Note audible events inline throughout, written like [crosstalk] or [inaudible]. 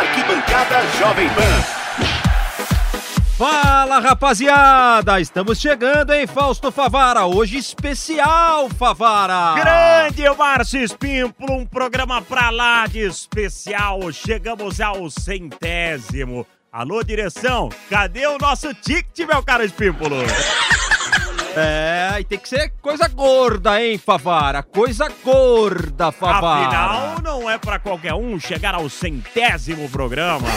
Arquibancada Jovem Pan. Fala rapaziada, estamos chegando em Fausto Favara, hoje especial Favara. Grande Márcio Espímpolo, um programa pra lá de especial. Chegamos ao centésimo. Alô, direção, cadê o nosso ticket, meu caro Espímpolo? É, e tem que ser coisa gorda, hein, Favara? Coisa gorda, Favara. Afinal, não é pra qualquer um chegar ao centésimo programa.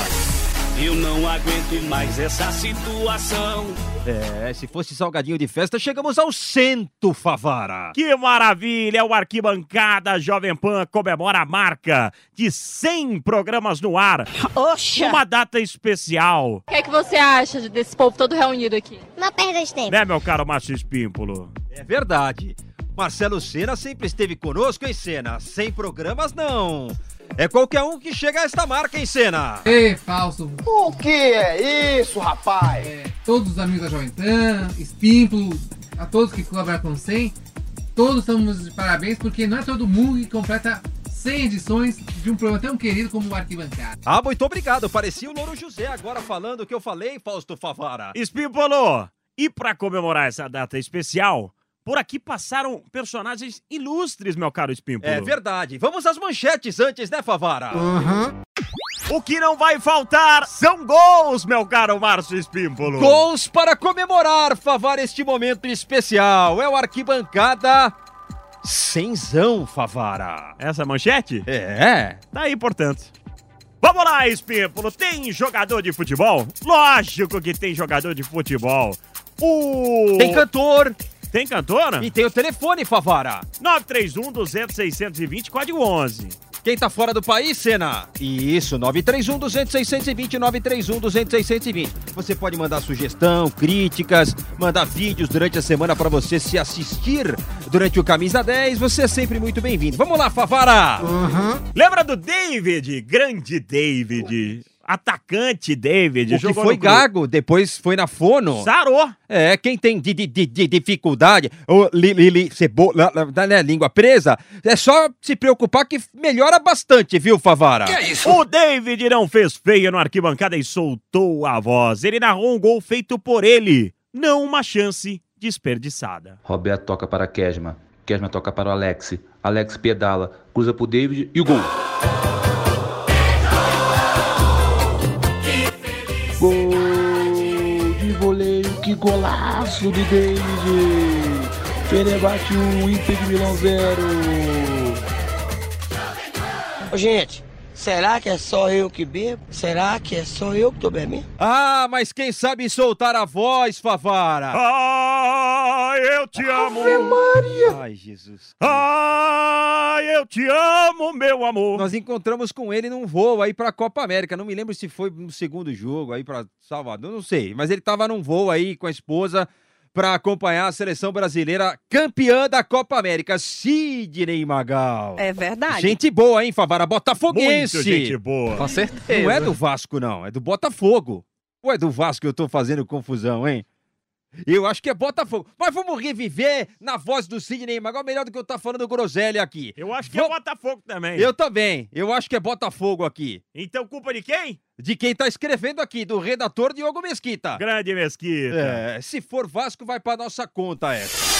Eu não aguento mais essa situação. É, se fosse salgadinho de festa, chegamos ao cento, Favara. Que maravilha! O Arquibancada Jovem Pan comemora a marca de 100 programas no ar. Oxa! Uma data especial. O que é que você acha desse povo todo reunido aqui? Não perda de tempo. Né, meu caro Márcio Espímpolo? É verdade. Marcelo Senna sempre esteve conosco em cena. Sem programas, não. É qualquer um que chega a esta marca em cena. Ei, Fausto, O que é isso, rapaz? é, todos os amigos da Jovem Pan, Espímpolo, a todos que colaboraram com o 100, todos estamos de parabéns porque não é todo mundo que completa 100 edições de um programa tão querido como o Arquibancada. Ah, muito obrigado. Parecia o Louro José agora falando o que eu falei, Fausto Favara. Espímpolo! E pra comemorar essa data especial, por aqui passaram personagens ilustres, meu caro Espímpolo. É verdade. Vamos às manchetes antes, né, Favara? O que não vai faltar são gols, meu caro Márcio Espímpolo. Gols para comemorar, Favara, este momento especial. É o Arquibancada Cenzão, Favara. Essa manchete? É. Tá aí, portanto. Vamos lá, Espímpolo. Tem jogador de futebol? Lógico que tem jogador de futebol. O... Tem cantor Tem cantora? e tem o telefone, Favara. 931 200 620, código 11. Quem tá fora do país, Senna? Isso, 931 200 620, 931 200 620. Você pode mandar sugestão, críticas, mandar vídeos durante a semana para você se assistir durante o Camisa 10. Você é sempre muito bem-vindo. Vamos lá, Favara! Lembra do David? Grande David. Atacante David. O que foi gago, depois foi na fono. Sarou. É, quem tem di- di- di- di- dificuldade, ou li, li, li, cebola, né, língua presa, é só se preocupar que melhora bastante, viu, Favara? O David não fez feia no arquibancada e soltou a voz. Ele narrou um gol feito por ele, não uma chance desperdiçada. Roberto toca para Kesma. Kesma toca para o Alex. Alex pedala, cruza pro David e o. Gol golaço do David! Fenerbahçe 1, Inter de Milão 0. Ô, gente, será que é só eu que bebo? Será que é só eu que tô bebendo? Ah, mas quem sabe soltar a voz, Favara? Ai, eu te amo. Ai, Jesus. Ai, eu te amo, meu amor. Nós encontramos com ele num voo aí pra Copa América. Não me lembro se foi no segundo jogo aí pra Salvador, não sei. Mas ele tava num voo aí com a esposa pra acompanhar a seleção brasileira campeã da Copa América, Sidney Magal. É verdade. Gente boa, hein, Favara? Botafoguense. Muito gente boa. Com certeza. Não é do Vasco, não. É do Botafogo. Ou é do Vasco que eu tô fazendo confusão, hein? Eu acho que é Botafogo. Mas vamos reviver na voz do Sidney Magal, melhor do que eu tá falando groselha aqui. Eu acho que é Botafogo também. Eu também. Eu acho que é Botafogo aqui. Então, culpa de quem? De quem tá escrevendo aqui, do redator Diogo Mesquita. Grande Mesquita. É, se for Vasco, vai pra nossa conta essa.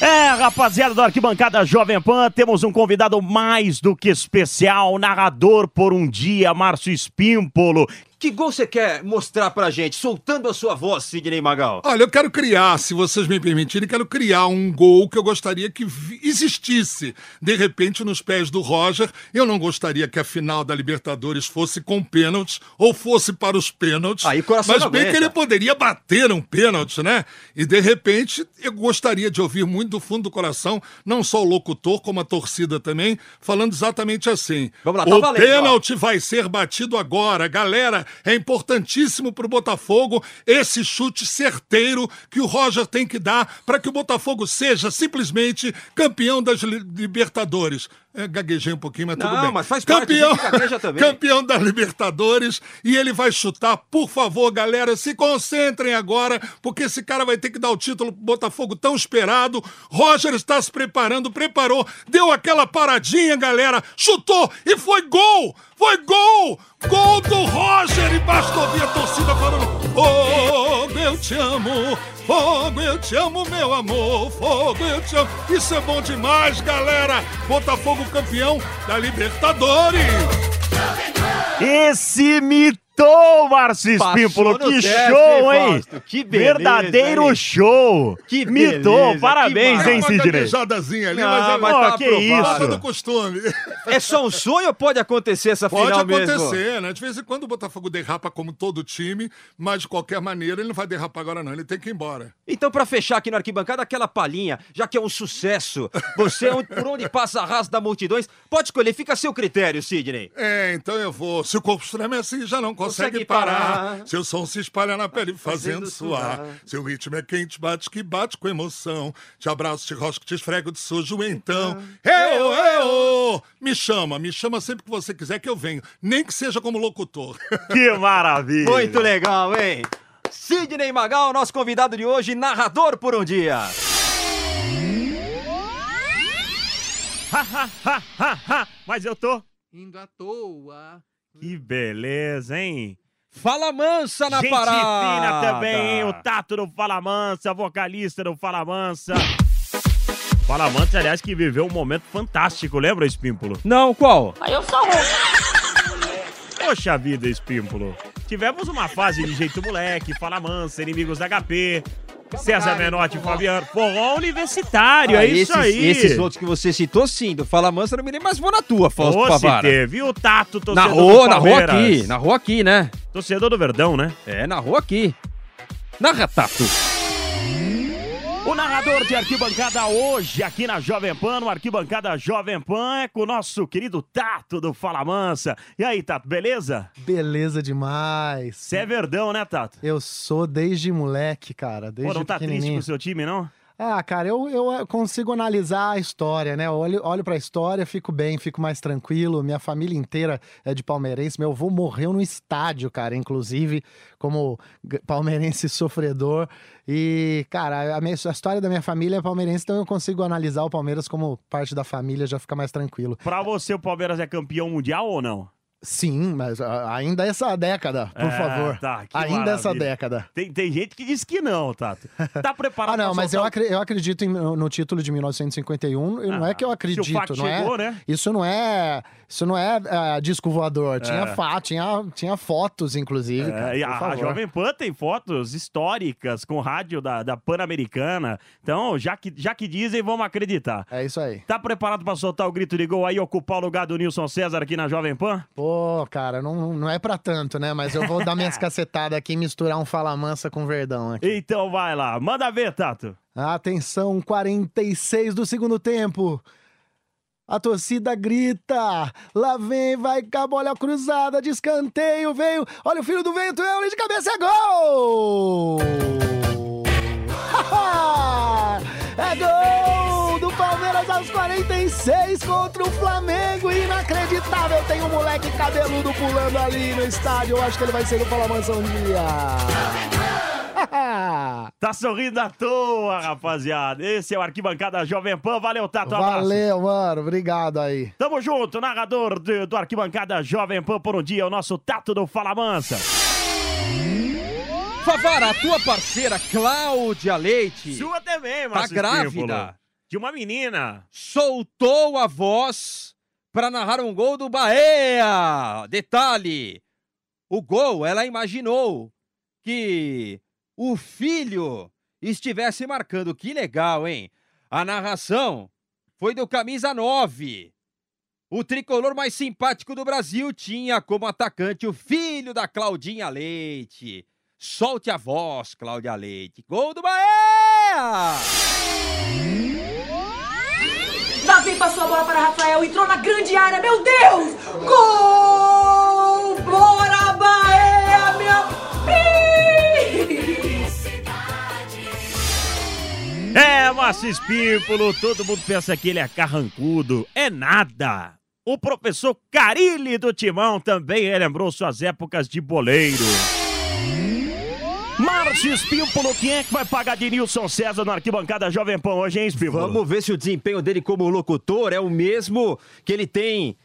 É, rapaziada do Arquibancada Jovem Pan, temos um convidado mais do que especial, narrador por um dia, Márcio Espímpolo. Que gol você quer mostrar pra gente, soltando a sua voz, Sidney Magal? Olha, eu quero criar, se vocês me permitirem, quero criar um gol que eu gostaria que existisse. De repente, nos pés do Roger, eu não gostaria que a final da Libertadores fosse com pênaltis ou fosse para os pênaltis. Aí coração mas bem aguenta. que ele poderia bater um pênalti, né? E de repente, eu gostaria de ouvir muito do fundo do coração, não só o locutor, como a torcida também, falando exatamente assim. Vamos lá, tá o valendo, ó. pênalti vai ser batido agora. Galera, é importantíssimo pro Botafogo esse chute certeiro que o Roger tem que dar para que o Botafogo seja simplesmente campeão das Li- Libertadores. É, gaguejei um pouquinho, mas tudo Não, bem. mas faz parte, campeão, também. campeão da Libertadores e ele vai chutar. Por favor, galera, se concentrem agora, porque esse cara vai ter que dar o título pro Botafogo tão esperado. Roger está se preparando, preparou, deu aquela paradinha, galera, chutou e foi gol! Foi gol! Gol do Roger! E basta ouvir a torcida falando: Fogo, eu te amo! Fogo, eu te amo, meu amor! Fogo, eu te amo! Isso é bom demais, galera! Botafogo campeão da Libertadores! Esse mitou, Márcio Passou Espímpolo. Que teste, show, hein? Fausto? Que beleza, Verdadeiro hein? show. Que mitou. beleza, Parabéns, que hein, Uma Sidney? gaguejadazinha ali, Não, mas é mas Ó, tá que aprovado. isso? falta do costume. É só um sonho ou pode acontecer essa Pode final acontecer, mesmo? né? De vez em quando o Botafogo derrapa como todo time, mas de qualquer maneira ele não vai derrapar agora não, ele tem que ir embora. Então, pra fechar aqui na arquibancada, aquela palhinha, já que é um sucesso, você, onde- por onde passa a raça da multidões, pode escolher, fica a seu critério, Sidney. É, então eu vou. Se o corpo estremece, já não consegue, parar. Seu som se espalha na pele, fazendo suar. Seu ritmo é quente, bate que bate com emoção. Te abraço, te rosco, te esfrego de sujo, então. Eu, eu! Me chama, me chama sempre que você quiser que eu venho. Nem que seja como locutor. [laughs] Que maravilha. Muito legal, hein? Sidney Magal, nosso convidado de hoje, narrador por um dia. Mas eu tô. Indo à toa. Que beleza, hein? Fala mansa na Gente parada. fina também, hein? O Tato do Fala Mansa, vocalista do Fala Mansa. Fala Mansa, aliás, que viveu um momento fantástico, lembra, Espímpolo? Não, qual? Poxa vida, Espímpolo. Tivemos uma fase de jeito moleque, Fala Mansa, inimigos da HP, César Menotti, Fabiano, forró universitário, é Ah, isso esses, aí. Esses outros que você citou, sim. Do Fala Mansa, não me lembro, mas vou na tua, Fausto Ô, se Pavara. teve. E o Tato, torcedor Narrou, do narrou Palmeiras. aqui, narrou aqui, né? Torcedor do Verdão, né? É, narrou aqui. Narra, Tato. O narrador de arquibancada hoje aqui na Jovem Pan, no Arquibancada Jovem Pan, é com o nosso querido Tato do Fala Mansa. E aí, Tato, beleza? Beleza demais. Você é verdão, né, Tato? Eu sou desde moleque, cara. Desde Pô, não tá triste com o seu time, não? Ah, cara, eu, eu consigo analisar a história, né? Eu olho, olho pra história, fico bem, fico mais tranquilo. Minha família inteira é de palmeirense. Meu avô morreu no estádio, cara, inclusive, como palmeirense sofredor. E, cara, a, minha- a história da minha família é palmeirense, então eu consigo analisar o Palmeiras como parte da família, já fica mais tranquilo. Pra você, o Palmeiras é campeão mundial ou não? Sim, mas ah, ainda essa década, por É, favor. tá, ainda essa maravilha. década. Tem, tem gente que diz que não, Tato. Tá preparado Ah, não, mas eu, soltar acre- eu acredito em- no, título de 1951. e não Ah, é que eu acredito, não chegou, é? né? Isso não é. Isso não é ah, disco voador. Tinha É. fato, tinha, tinha fotos, inclusive. É, cara, e a, favor. Jovem Pan tem fotos históricas com rádio da, da Pan-Americana. Então, já que, já que dizem, vamos acreditar. É isso aí. Tá preparado pra soltar o grito de gol aí e ocupar o lugar do Nilson César aqui na Jovem Pan? Pô, cara, não, não é pra tanto, né? Mas eu vou dar minhas [laughs] cacetadas aqui e misturar um fala mansa com verdão aqui. Então vai lá, manda ver, Tato. Atenção, 46 do segundo tempo. A torcida grita. Lá vem, vai com a bola cruzada de escanteio. Veio. Olha o filho do vento. É o de cabeça. É gol! 86 contra o Flamengo. Inacreditável. Tem um moleque cabeludo pulando ali no estádio. Eu acho que ele vai ser do Palamans um dia. tá sorrindo à toa, rapaziada. Esse é o Arquibancada Jovem Pan. Valeu, Tato. Um Valeu, mano. Obrigado aí. Tamo junto, narrador do, do Arquibancada Jovem Pan por um dia, o nosso Tato do Fala Mansa. Favara, a tua parceira Cláudia Leite. Sua também, Márcio Tá grávida. De uma menina. Soltou a voz para narrar um gol do Bahia. Detalhe: o gol ela imaginou que o filho estivesse marcando. Que legal, hein? A narração foi do camisa 9. O tricolor mais simpático do Brasil tinha como atacante o filho da Claudinha Leite. Solte a voz, Cláudia Leite. Gol do Bahia! Davi passou a bola para Rafael, entrou na grande área, meu Deus! Gol! Bora, Bahia, meu... É, Márcio Espímpolo, todo mundo pensa que ele é carrancudo. É nada. O professor Carilli do Timão também relembrou suas épocas de boleiro. Márcio Espímpolo, quem é que vai pagar de Nilson César na arquibancada Jovem Pan hoje, hein, Espímpolo? Vamos ver se o desempenho dele como locutor é o mesmo que ele tem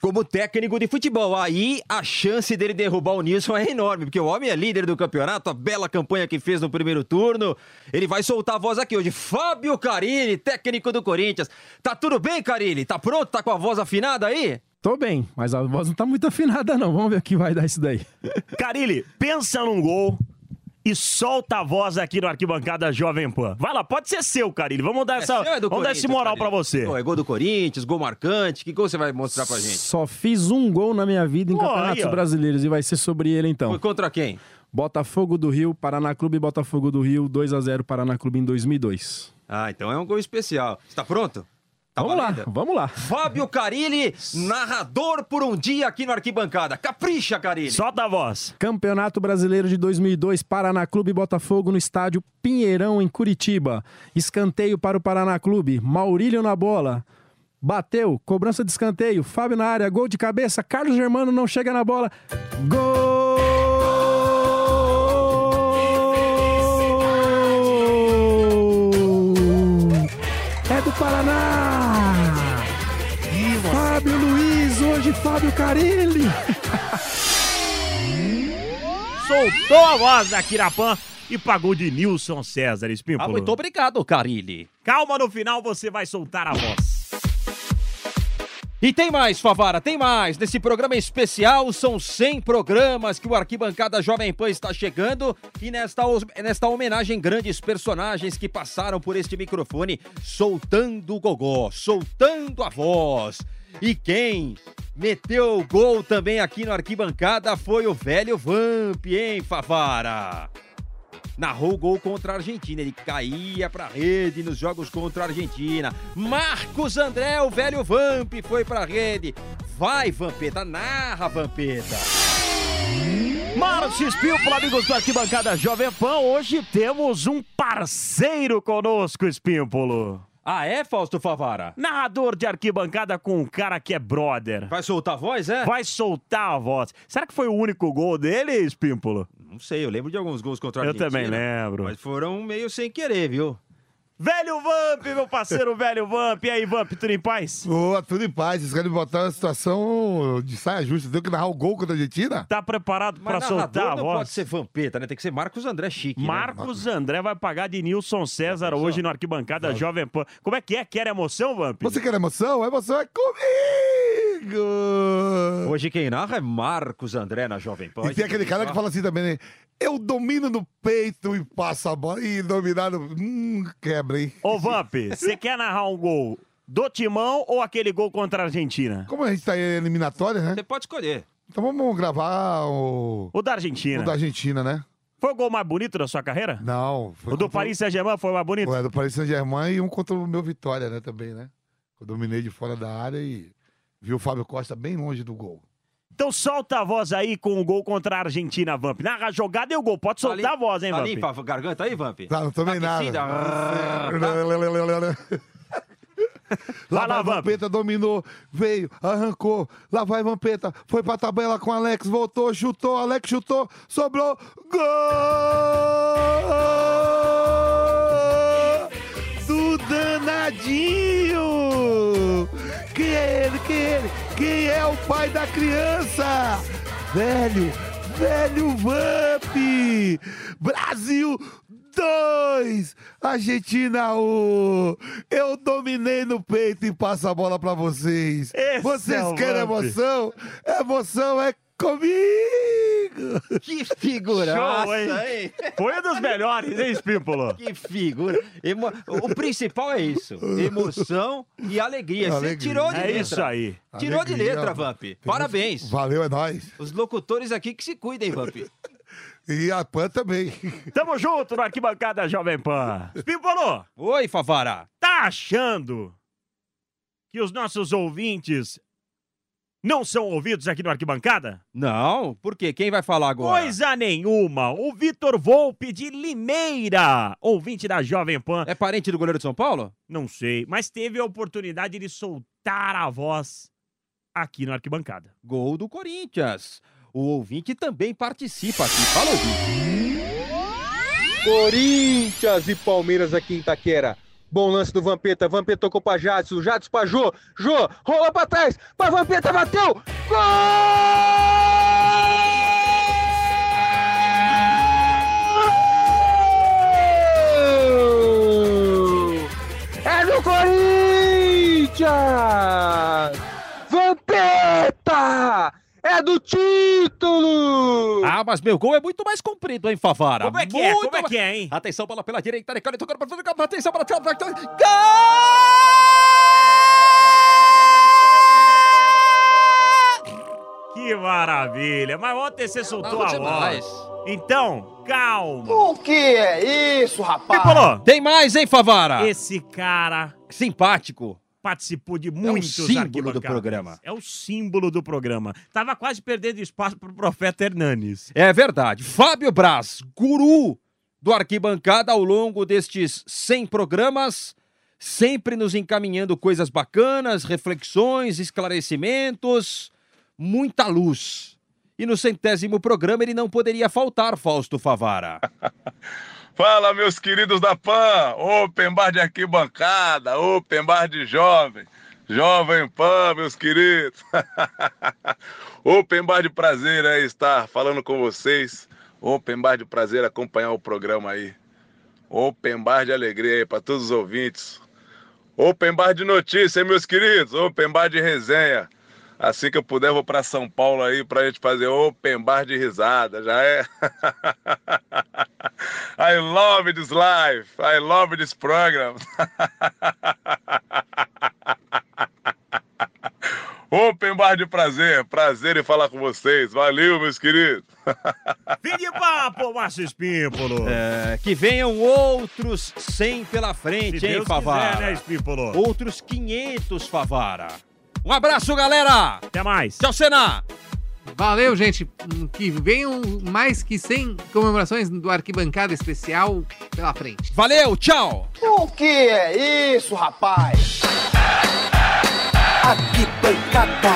como técnico de futebol. Aí a chance dele derrubar o Nilson é enorme, porque o homem é líder do campeonato, a bela campanha que fez no primeiro turno. Ele vai soltar a voz aqui hoje. Fábio Carilli, técnico do Corinthians. Tá tudo bem, Carilli? Tá pronto? Tá com a voz afinada aí? Tô bem, mas a voz não tá muito afinada não. Vamos ver o que vai dar isso daí. Carilli, pensa num gol e solta a voz aqui no Arquibancada Jovem Pan. Vai lá, pode ser seu, Carilli. Vamos dar, essa, seu, é do vamos dar esse moral pra Carilli. você. Pô, é gol do Corinthians, gol marcante. Que gol você vai mostrar pra gente? Só fiz um gol na minha vida em Pô, campeonatos aí, brasileiros e vai ser sobre ele então. Foi contra quem? Botafogo do Rio, Paraná Clube Botafogo do Rio, 2 a 0 Paraná Clube em 2002. Ah, então é um gol especial. Você tá pronto? Tá vamos valendo? lá, vamos lá. Fábio Carilli, narrador por um dia aqui no Arquibancada. Capricha, Carilli. Solta a voz. Campeonato Brasileiro de 2002, Paraná Clube Botafogo no estádio Pinheirão, em Curitiba. Escanteio para o Paraná Clube, Maurílio na bola. Bateu, cobrança de escanteio, Fábio na área, gol de cabeça, Carlos Germano não chega na bola. Gol! É do Paraná! Hoje Fábio Carilli. Soltou a voz da Kirapan e pagou de Nilson César, Ah, Espímpolo. muito obrigado, Carilli. Calma, no final você vai soltar a voz. E tem mais, Favara, tem mais. Nesse programa especial, são 100 programas que o Arquibancada Jovem Pan está chegando. E nesta, nesta homenagem, grandes personagens que passaram por este microfone, soltando o gogó, soltando a voz. E quem meteu o gol também aqui no Arquibancada foi o velho Vamp, hein, Favara? narrou o gol contra a Argentina. Ele caía pra rede nos jogos contra a Argentina. Marcos André, o velho Vamp, foi pra rede. Vai, Vampeta, narra, Vampeta. Márcio Espímpolo, amigos do Arquibancada Jovem Pan, hoje temos um parceiro conosco, Espímpolo. Ah, é, Fausto Favara? Narrador de arquibancada com um cara que é brother. Vai soltar a voz, é? Vai soltar a voz. Será que foi o único gol dele, Espímpolo? Não sei, eu lembro de alguns gols contra a Eu Argentina. também lembro. Mas foram meio sem querer, viu? Velho Vamp, meu parceiro velho Vamp. E aí, Vamp, tudo em paz? Boa, tudo em paz. Vocês querem me botar uma situação de saia justa. Tem que narrar o gol contra a Argentina? Tá preparado Mas pra soltar a não voz? pode ser Vampeta, né? Tem que ser Marcos André Chique, né? Marcos André vai pagar de Nilson César hoje no Arquibancada Jovem Pan. Como é que é? Quer emoção, Vamp? Você quer emoção? A emoção é comigo! Hoje quem narra é Marcos André na Jovem Pan. E tem aquele cara que fala assim também, né? Eu domino no peito e passo a bola. E dominar no... Hum, quebra, hein? Ô, Vamp, você quer narrar um gol do Timão ou aquele gol contra a Argentina? Como a gente tá em eliminatória, né? Você pode escolher. Então vamos gravar o... O da Argentina. O da Argentina, né? Foi o gol mais bonito da sua carreira? Não. Foi O do contra Paris Saint-Germain foi o mais bonito? Ué, do Paris Saint-Germain e um contra o meu Vitória, né? Também, né? Eu dominei de fora da área e vi o Fábio Costa bem longe do gol. Então solta a voz aí com o gol contra a Argentina, Vamp. Narra a jogada e o gol. Pode soltar a voz, hein, Tá Vamp? limpa a garganta aí, Vamp? Tá, não tomei nada. Ah, [laughs] Lá Vai lá, vai Vampeta, dominou, veio, arrancou. Lá vai Vampeta, foi pra tabela com Alex, voltou, chutou, Alex chutou, sobrou, gol! Do danadinho! É o pai da criança? Velho, velho Vamp! Brasil 2, Argentina 1. Eu dominei no peito e passo a bola pra vocês. Esse vocês é querem Vamp. emoção? Emoção é comigo. Que figuraça, Show, hein? hein? Foi um dos melhores, hein, Espímpolo? Que figura. Emo- O principal é isso. Emoção e alegria. Você Alegria. tirou de É letra. isso aí. Tirou de Alegria. letra, Vamp. Parabéns. Valeu, é nóis. Os locutores aqui que se cuidem, Vamp. E a Pan também. Tamo junto no Arquibancada Jovem Pan. Espímpolo, Oi, Favara. tá achando que os nossos ouvintes não são ouvidos aqui no Arquibancada? Não, por quê? Quem vai falar agora? Coisa nenhuma. O Vitor Volpe de Limeira, ouvinte da Jovem Pan. É parente do goleiro de São Paulo? Não sei, mas teve a oportunidade de soltar a voz aqui no Arquibancada. Gol do Corinthians. O ouvinte também participa aqui. Fala, ouvinte. Corinthians e Palmeiras aqui em Itaquera. Bom lance do Vampeta. Vampeta tocou pra Jadson. Jadson pra Jô. Jô, rolou pra trás. Pra Vampeta, bateu. Gol! É do Corinthians! É do título! Ah, mas meu gol é muito mais comprido, hein, Favara? Como é que é? Muito Como é que é, hein? Atenção, bola pela direita, Necane tocando pra frente, atenção, bola pra trás, Que maravilha. Mas ontem você soltou a voz. Então, calma. O que é isso, rapaz? Tem mais, hein, Favara? esse cara Simpático. Participou de muitos símbolo arquibancadas. do programa. É o símbolo do programa. Tava quase perdendo espaço pro profeta Hernanes. É verdade. Fábio Braz, guru do Arquibancada ao longo destes 100 programas, sempre nos encaminhando coisas bacanas, reflexões, esclarecimentos, muita luz. E no centésimo programa ele não poderia faltar, Fausto Favara. [laughs] Fala, meus queridos da PAN, Open Bar de arquibancada, Open Bar de jovem, Jovem Pan, meus queridos. [laughs] Open Bar de prazer aí estar falando com vocês. Open Bar de prazer acompanhar o programa aí. Open Bar de alegria aí para todos os ouvintes. Open Bar de notícia, meus queridos. Open Bar de resenha. Assim que eu puder, vou para São Paulo aí pra gente fazer Open Bar de risada, já é? [laughs] I love this life. I love this program. [laughs] Open Bar de prazer. Prazer em falar com vocês. Valeu, meus queridos. [laughs] Fim de papo, Márcio Espímpolo. É, que venham outros 100 pela frente, Se hein, Deus Favara? quiser, né, Espímpolo? Outros 500, Favara. Um abraço, galera! Até mais. Tchau, Senna! Valeu, gente. Que venham mais que 100 comemorações do Arquibancada Especial pela frente. Valeu, tchau! O que é isso, rapaz? Arquibancada.